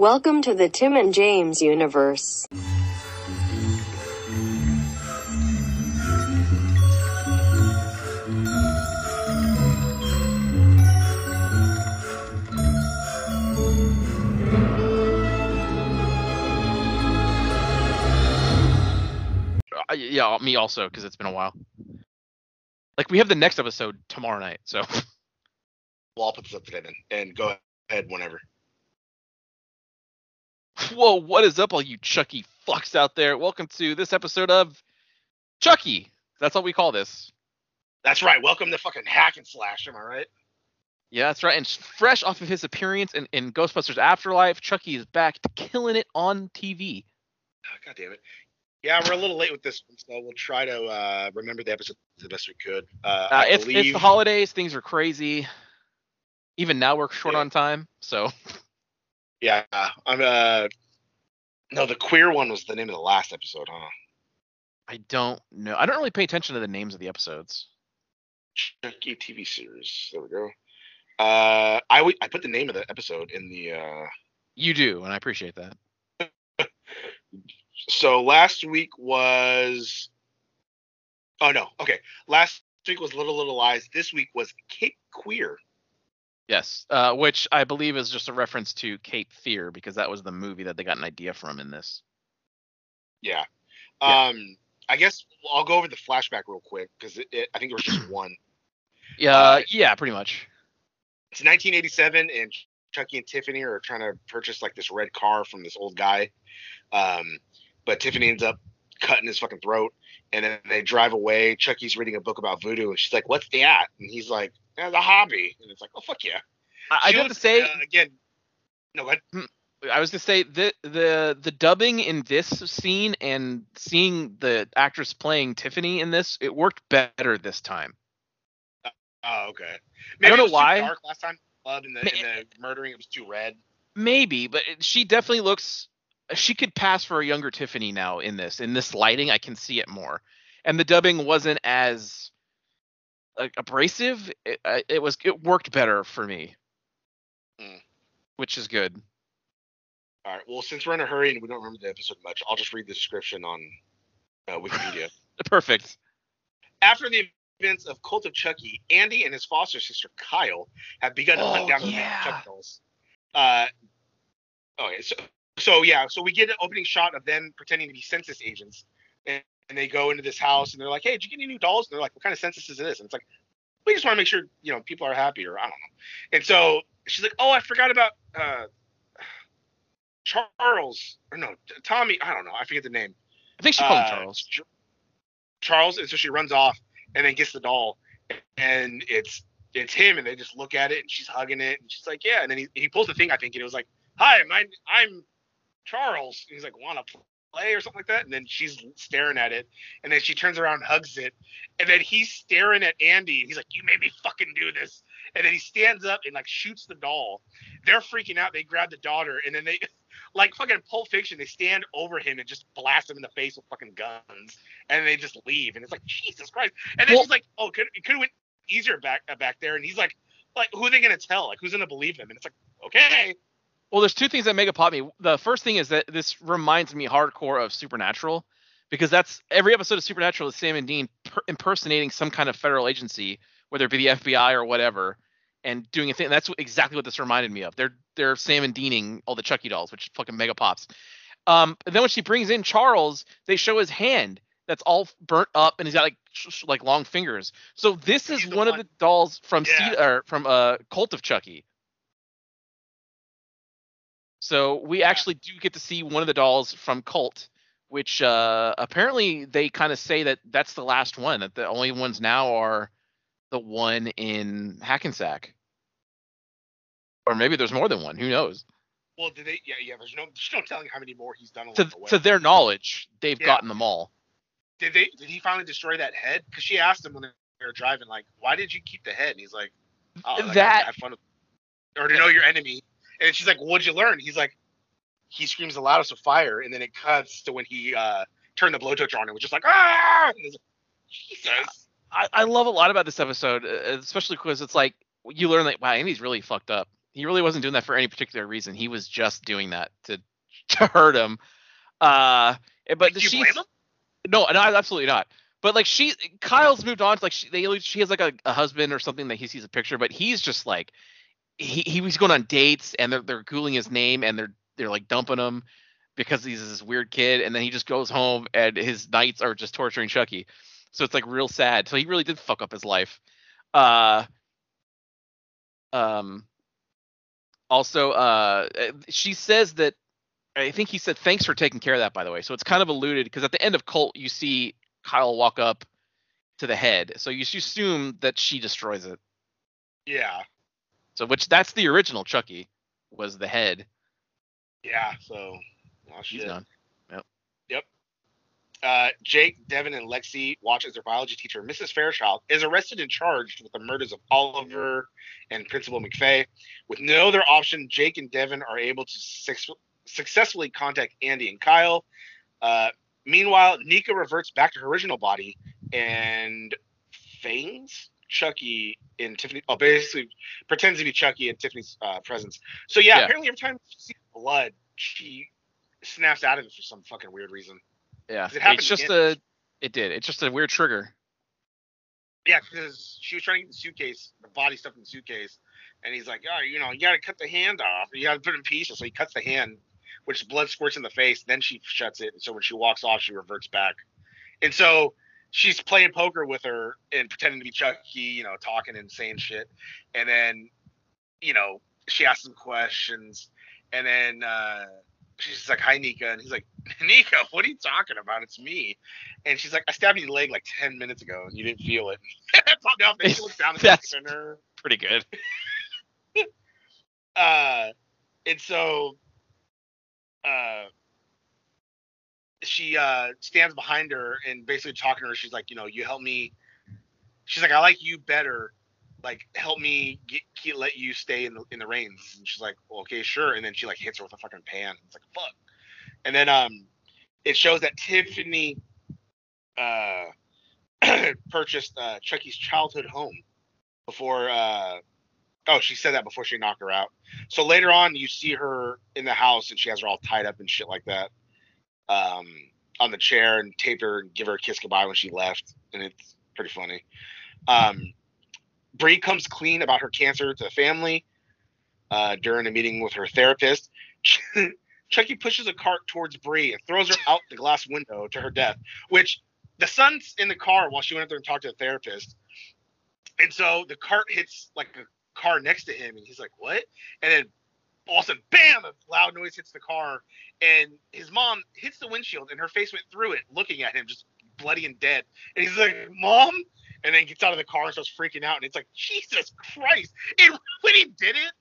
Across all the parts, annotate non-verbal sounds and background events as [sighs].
Welcome to the Tim and James universe. Uh, yeah, me also because it's been a while. Like we have the next episode tomorrow night, so Well, I'll put this up today then, and go ahead whenever. Whoa, what is up, all you Chucky fucks out there? Welcome to this episode of Chucky. That's what we call this. That's right. Welcome to fucking hack and slash. Am I right? Yeah, that's right. And fresh off of his appearance in, in Ghostbusters Afterlife, Chucky is back to killing it on TV. Oh, God damn it. Yeah, we're a little late with this one, so we'll try to uh, remember the episode the best we could. Uh, Uh, it's, it's the holidays, things are crazy. Even now we're short Yeah. on time, so yeah, I'm. Uh, no, the queer one was the name of the last episode, huh? I don't know. I don't really pay attention to the names of the episodes. Chucky TV series. There we go. Uh, I w- I put the name of the episode in the. Uh, You do, and I appreciate that. [laughs] so last week was. Oh no. Okay. Last week was Little Little Lies. This week was Cape Queer. Yes, uh, which I believe is just a reference to Cape Fear because that was the movie that they got an idea from in this. Yeah. Yeah. Um, I guess I'll go over the flashback real quick because I think there was just [clears throat] one. Yeah, Uh, yeah, pretty much. It's 1987, and Chucky and Tiffany are trying to purchase like this red car from this old guy. Um, but Tiffany ends up cutting his fucking throat, and then they drive away. Chucky's reading a book about voodoo, and she's like, "What's that?" And he's like, "It's a hobby." And it's like, "Oh fuck yeah!" I, I She have to say, uh, again. No, go ahead. I was going to say the the the dubbing in this scene and seeing the actress playing Tiffany in this, it worked better this time. Oh, okay. I don't it know why. Dark last time. Blood and the, Ma- and the murdering, it was too red. Maybe, but she definitely looks. She could pass for a younger Tiffany now in this. In this lighting, I can see it more, and the dubbing wasn't as like abrasive. It, it was. It worked better for me, Mm. which is good. All right. Well, since we're in a hurry and we don't remember the episode much, I'll just read the description on uh, Wikipedia. [laughs] Perfect. After the events of Cult of Chucky, Andy and his foster sister Kyle have begun to Oh, hunt down the yeah. Chucky dolls. Uh, okay, so so yeah, so we get an opening shot of them pretending to be census agents, and, and they go into this house and they're like, "Hey, did you get any new dolls?" And they're like, "What kind of census is this?" And it's like, "We just want to make sure you know people are happy," or I don't know. And so she's like, "Oh, I forgot about uh, Charles or no Tommy. I don't know. I forget the name." I think she called him uh, Charles. Charles, and so she runs off and then gets the doll, and it's it's him, and they just look at it, and she's hugging it, and she's like, yeah, and then he, he pulls the thing, I think, and it was like, hi, my I'm Charles, and he's like, wanna or something like that, and then she's staring at it, and then she turns around, and hugs it, and then he's staring at Andy, and he's like, you made me fucking do this, and then he stands up and like shoots the doll. They're freaking out. They grab the daughter, and then they. [laughs] Like fucking Pulp Fiction, they stand over him and just blast him in the face with fucking guns, and they just leave. And it's like Jesus Christ. And then Well- she's like, "Oh, could it could have went easier back back there." And he's like, "Like who are they gonna tell? Like who's gonna believe him?" And it's like, "Okay, Well, there's two things that make it pop me. The first thing is that this reminds me hardcore of Supernatural, because that's every episode of Supernatural is Sam and Dean per- impersonating some kind of federal agency, whether it be the FBI or whatever, and doing a thing. And That's exactly what this reminded me of. They're they're Sam and Deaning all the Chucky dolls, which fucking mega pops. Um, and then when she brings in Charles, they show his hand that's all burnt up, and he's got like sh- sh- like long fingers. So this is the one, of the dolls from Yeah. Cedar, or from uh Cult of Chucky. So we actually do get to see one of the dolls from Cult, which uh, apparently they kind of say that that's the last one. That the only ones now are the one in Hackensack, or maybe there's more than one. Who knows? well, did they? Yeah, yeah. There's no, there's no telling how many more he's done along To the way. to their knowledge, they've Yeah. gotten them all. did they? Did he finally destroy that head? Because she asked him when they were driving, like, "Why did you keep the head?" And he's like, "Oh, like, I That- had fun with, or to know your enemy." And she's like, "What'd you learn?" He's like, he screams the loudest with fire, and then it cuts to when he uh turned the blowtorch on and was just like, "Ah!" Like, Jesus. I, I love a lot about this episode, especially because it's like you learn that wow, Andy's really fucked up. He really wasn't doing that for any particular reason. He was just doing that to [laughs] to hurt him. Uh, but Do you she's blame him? no, no, absolutely not. But like she, Kyle's moved on. to, Like she, they, she has like a, a husband or something that he sees a picture, but he's just like, he he was going on dates and they're they're googling his name and they're they're like dumping him because he's this weird kid, and then he just goes home and his nights are just torturing Chucky. So it's like real sad. So he really did fuck up his life. Uh, um. Also, uh, she says that I think he said thanks for taking care of that. By the way, so it's kind of alluded because at the end of Cult, you see Kyle walk up to the head, so you assume that she destroys it. Yeah. So which that's the original Chucky was the head. Yeah. So. Oh, She's shit. gone. Uh, Jake, Devon, and Lexy watch as their biology teacher, Mrs. Fairchild, is arrested and charged with the murders of Oliver and Principal McFay. With no other option, Jake and Devon are able to suc- successfully contact Andy and Kyle. Uh, meanwhile, Nica reverts back to her original body and feigns Chucky in Tiffany. Oh, basically pretends to be Chucky in Tiffany's uh, presence. So yeah, Yeah. apparently every time she sees blood, she snaps out of it for some fucking weird reason. Yeah, it it's just again. a. It did. It's just a weird trigger. Yeah, because she was trying to get the suitcase, the body stuff in the suitcase, and he's like, "Oh, you know, you got to cut the hand off. You got to put it in pieces." So he cuts the hand, which blood squirts in the face. Then she shuts it. and So when she walks off, she reverts back, and so she's playing poker with her and pretending to be Chucky, you know, talking and saying shit, and then, you know, she asks him questions, and then uh, she's like, "Hi, Nica," and he's like, [laughs] "Nica, what are you talking about? It's me." And she's like, "I stabbed you in the leg like ten minutes ago, and you didn't feel it." [laughs] And she looks down That's- her. Pretty good. [laughs] Uh, and so, uh, she uh stands behind her and basically talking to her. She's like, you know, you help me. She's like, I like you better. Like, help me get, get let you stay in the in the reins. And she's like, well, okay, sure. And then she like hits her with a fucking pan. It's like, fuck. And then um, it shows that Tiffany uh [clears throat] purchased uh Chucky's childhood home before uh oh she said that before she knocked her out. So later on you see her in the house and she has her all tied up and shit like that. Um on the chair and taped her and give her a kiss goodbye when she left. And it's pretty funny. Um Bree comes clean about her cancer to the family uh, during a meeting with her therapist. [laughs] Chucky pushes a cart towards Bree and throws her out the glass window to her death, which the son's in the car while she went up there and talked to the therapist. And so the cart hits like a car next to him, and he's like, What? And then all of a sudden, bam, a loud noise hits the car, and his mom hits the windshield, and her face went through it, looking at him, just bloody and dead. And he's like, Mom? And then gets out of the car and starts freaking out, and it's like, Jesus Christ. And [laughs] when he did it,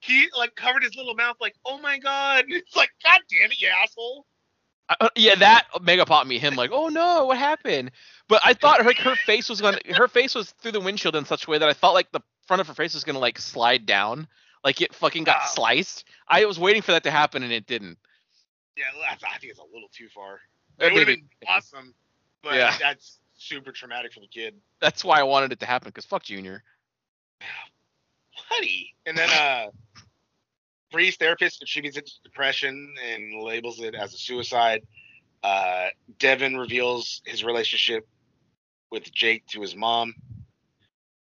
he like covered his little mouth, like, Oh my God. And [laughs] it's like, God damn it, you asshole. Uh, yeah, that mega popped me. Him like, oh no, what happened? But I thought like her face was gonna, her face was through the windshield in such a way that I thought like the front of her face was gonna like slide down, like it fucking got Wow. sliced. I was waiting for that to happen and it didn't. Yeah, I I think it's a little too far. Uh, It would have been awesome, but Yeah. that's super traumatic for the kid. That's why I wanted it to happen because fuck Junior. [sighs] Honey. And then uh Bree's therapist attributes it to depression and labels it as a suicide. Uh Devon reveals his relationship with Jake to his mom.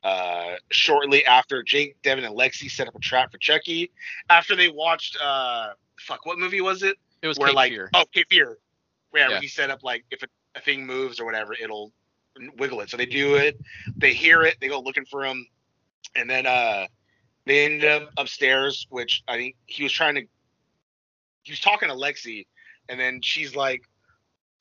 Uh shortly after Jake, Devon, and Lexy set up a trap for Chucky after they watched uh fuck what movie was it? It was where Cape like Fear. oh Cape Fear. Yeah, Yeah. where he set up like if a, a thing moves or whatever, it'll wiggle it. So they do it, they hear it, they go looking for him, and then uh they end up upstairs, which I think he was trying to he was talking to Lexy, and then she's like,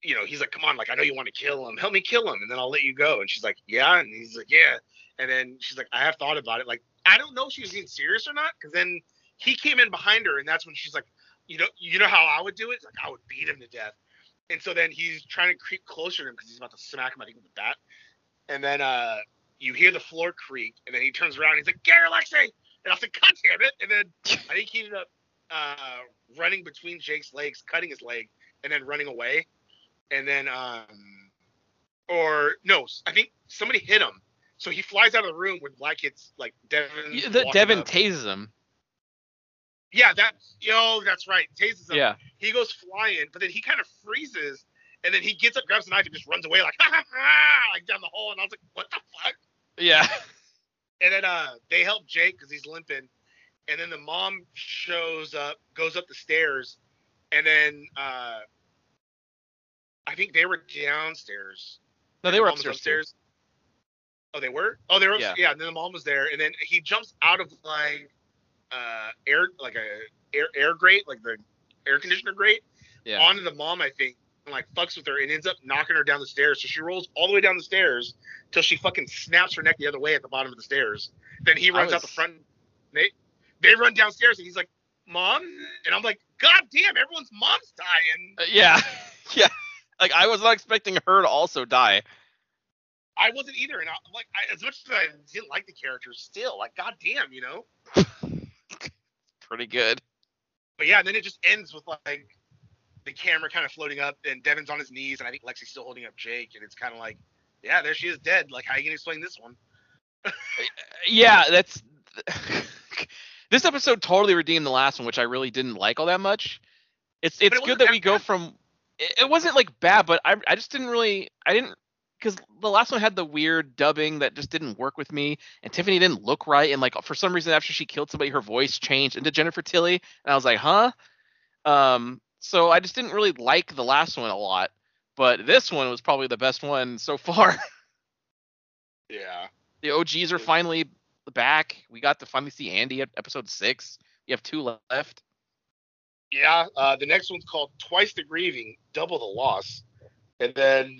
you know, he's like, Come on, like I know you want to kill him, help me kill him, and then I'll let you go. And she's like, Yeah, and he's like, Yeah. And then she's like, I have thought about it. Like, I don't know if she was being serious or not, because then he came in behind her, and that's when she's like, you know, you know how I would do it? Like I would beat him to death. And so then he's trying to creep closer to him because he's about to smack him, I think, with the bat. And then uh you hear the floor creak, and then he turns around and he's like, Gary Alexei! And I like, God damn it! And then I think he ended up uh running between Jake's legs, cutting his leg, and then running away. And then um or no, I think somebody hit him. So he flies out of the room when Black Kid's like Devon. Yeah, the, Devon tases him. Yeah, that yo, that's right. Tases him. Yeah. He goes flying, but then he kind of freezes, and then he gets up, grabs a knife, and just runs away like [laughs] ha ha ha, like down the hole. And I was like, what the fuck? Yeah. And then uh, they help Jake because he's limping, and then the mom shows up, goes up the stairs, and then uh, I think they were downstairs. No, they were was upstairs. Oh, they were. Oh, they were. Yeah. Yeah. And then the mom was there, and then he jumps out of like uh air, like a air air grate, like the air conditioner grate, Yeah. onto the mom, I think, and like fucks with her and ends up knocking her down the stairs. So she rolls all the way down the stairs till she fucking snaps her neck the other way at the bottom of the stairs. Then he runs out the front. They they run downstairs and he's like, "Mom," and I'm like, "God damn, everyone's mom's dying." Uh, yeah. [laughs] yeah. Like I was not expecting her to also die. I wasn't either, and I'm like, I, as much as I didn't like the character, still, like, God damn, you know. [laughs] Pretty good. But yeah, and then it just ends with like the camera kind of floating up, and Devon's on his knees, and I think Lexy's still holding up Jake, and it's kind of like, yeah, there she is dead. Like, how you gonna explain this one? [laughs] Yeah, that's [laughs] this episode totally redeemed the last one, which I really didn't like all that much. It's it's it good that we go from it, it wasn't like bad, but I I just didn't really I didn't because the last one had the weird dubbing that just didn't work with me, and Tiffany didn't look right, and like for some reason after she killed somebody, her voice changed into Jennifer Tilly, and I was like, huh. Um, so I just didn't really like the last one a lot, but this one was probably the best one so far. [laughs] Yeah. the OGs are finally back. We got to finally see Andy at episode six. You have two left. Yeah. Uh, the next one's called Twice the Grieving, Double the Loss, and then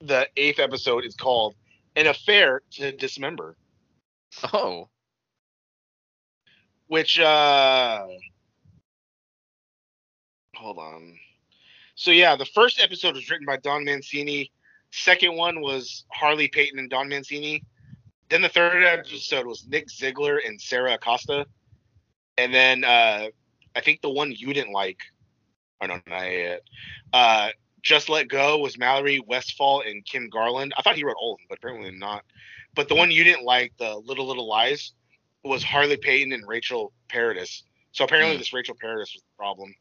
the eighth episode is called An Affair to Dismember, Oh, which uh, hold on. So yeah, the first episode was written by Don Mancini. Second one was Harley Peyton and Don Mancini. Then the third episode was Nick Zigler and Sarah Acosta. And then uh, I think the one you didn't like, oh no, not yet. Uh, Just Let Go was Mallory Westfall and Kim Garland. I thought he wrote all of them, but apparently not. But the one you didn't like, the Little Little Lies, was Harley Peyton and Rachel Paradis. So apparently Hmm. this Rachel Paradis was the problem.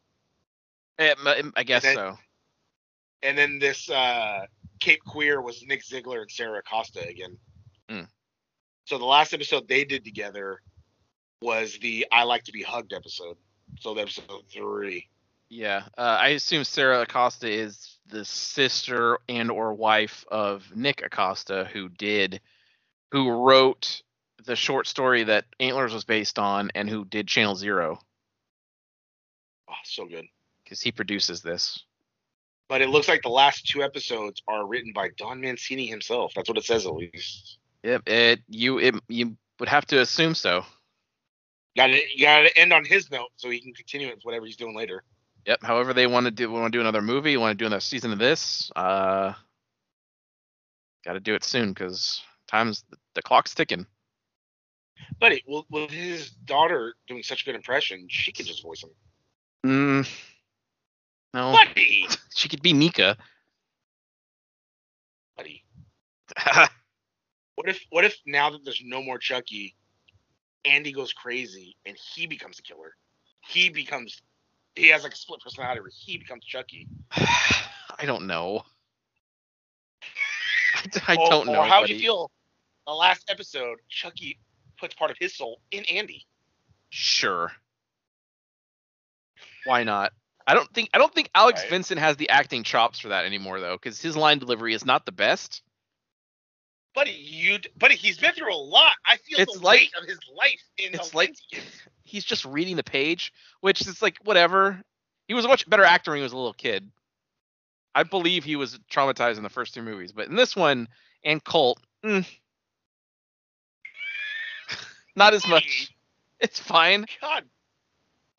Eh, m- I guess then- so. And then this uh, Cape Queer was Nick Zigler and Sarah Acosta again. Hmm. So the last episode they did together was the I Like to Be Hugged episode. So the episode three. Yeah, uh, I assume Sarah Acosta is the sister and or wife of Nick Acosta, who did, who wrote the short story that Antlers was based on, and who did Channel Zero, Oh, so good. because he produces this. But it looks like the last two episodes are written by Don Mancini himself. That's what it says at least. Yep, it you it you would have to assume so. Got to you got to end on his note so he can continue with whatever he's doing later. Yep. However they want to do want to do another movie, want to do another season of this, uh, got to do it soon because time's the clock's ticking. Buddy, with, with his daughter doing such a good impression, she could just voice him. Mm, no, Buddy, [laughs] she could be Mika. buddy. [laughs] What if what if now that there's no more Chucky, Andy goes crazy and he becomes a killer? He becomes he has like a split personality where he becomes Chucky. [sighs] I don't know. [laughs] I, Or- don't know. Or how do you feel? The last episode, Chucky puts part of his soul in Andy. Sure. Why not? I don't think I don't think Alex Right. Vincent has the acting chops for that anymore though, because his line delivery is not the best. Buddy, you buddy, he's been through a lot. I feel It's the like- weight of his life in it's like- lens he gets. He's just reading the page, which is like whatever. He was a much better actor when he was a little kid. I believe he was traumatized in the first two movies, but in this one and Colt, mm, [laughs] not as much. It's fine. God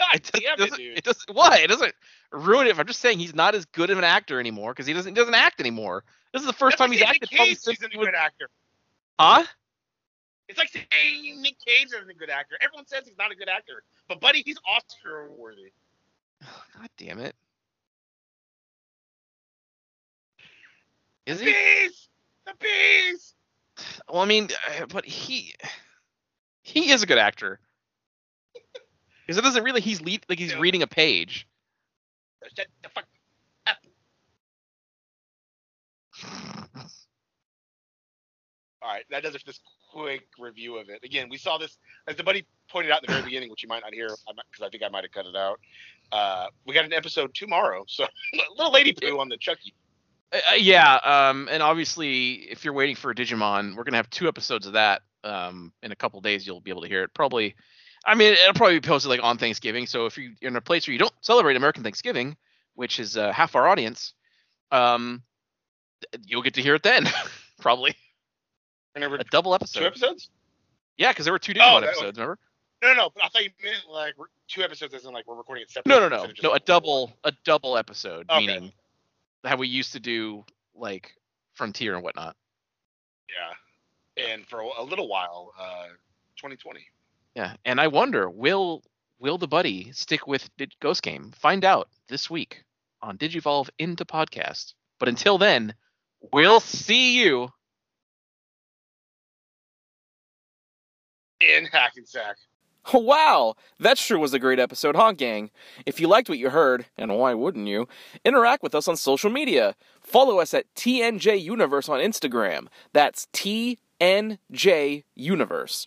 [laughs] It, it, doesn't, dude. it doesn't. Why? It doesn't ruin it. I'm just saying he's not as good of an actor anymore because he doesn't he doesn't act anymore. This is the first That's time like he's acted Cage isn't a good actor. Huh? It's like saying Nick Cage isn't a good actor. Everyone says he's not a good actor, but buddy, he's Oscar worthy. [sighs] God damn it. Is he The he? bees, the bees. [sighs] Well, I mean, [sighs] but he he is a good actor. Because it doesn't really. He's lead, like he's Yeah. reading a page. Shut the fuck up. All right, that does it for this quick review of it. Again, we saw this as the buddy pointed out in the very beginning, which you might not hear because I think I might have cut it out. Uh, we got an episode tomorrow, so [laughs] little lady poo on the Chucky. Uh, uh, yeah, um, and obviously, if you're waiting for a Digimon, we're gonna have two episodes of that. Um, in a couple days, you'll be able to hear it. Probably, I mean, it'll probably be posted like on Thanksgiving. So if you're in a place where you don't celebrate American Thanksgiving, which is uh, half our audience, um, you'll get to hear it then. [laughs] probably And there were a double episode. two episodes. Yeah, because there were two Oh, that was- episodes. Remember? No, no, no. But I thought you meant like two episodes, as in like we're recording it separately. No, no, no, instead of just no. A double, a double episode, Okay. meaning how we used to do like Frontier and whatnot. Yeah, and for a little while, uh, 2020. Yeah, and I wonder will will the buddy stick with Dig- Ghost Game? Find out this week on Digivolve into podcast. But until then, we'll see you. In Hackensack. [laughs] Wow, that sure was a great episode, huh, gang? If you liked what you heard, and why wouldn't you, interact with us on social media. Follow us at TNJ Universe on Instagram. That's TNJ Universe.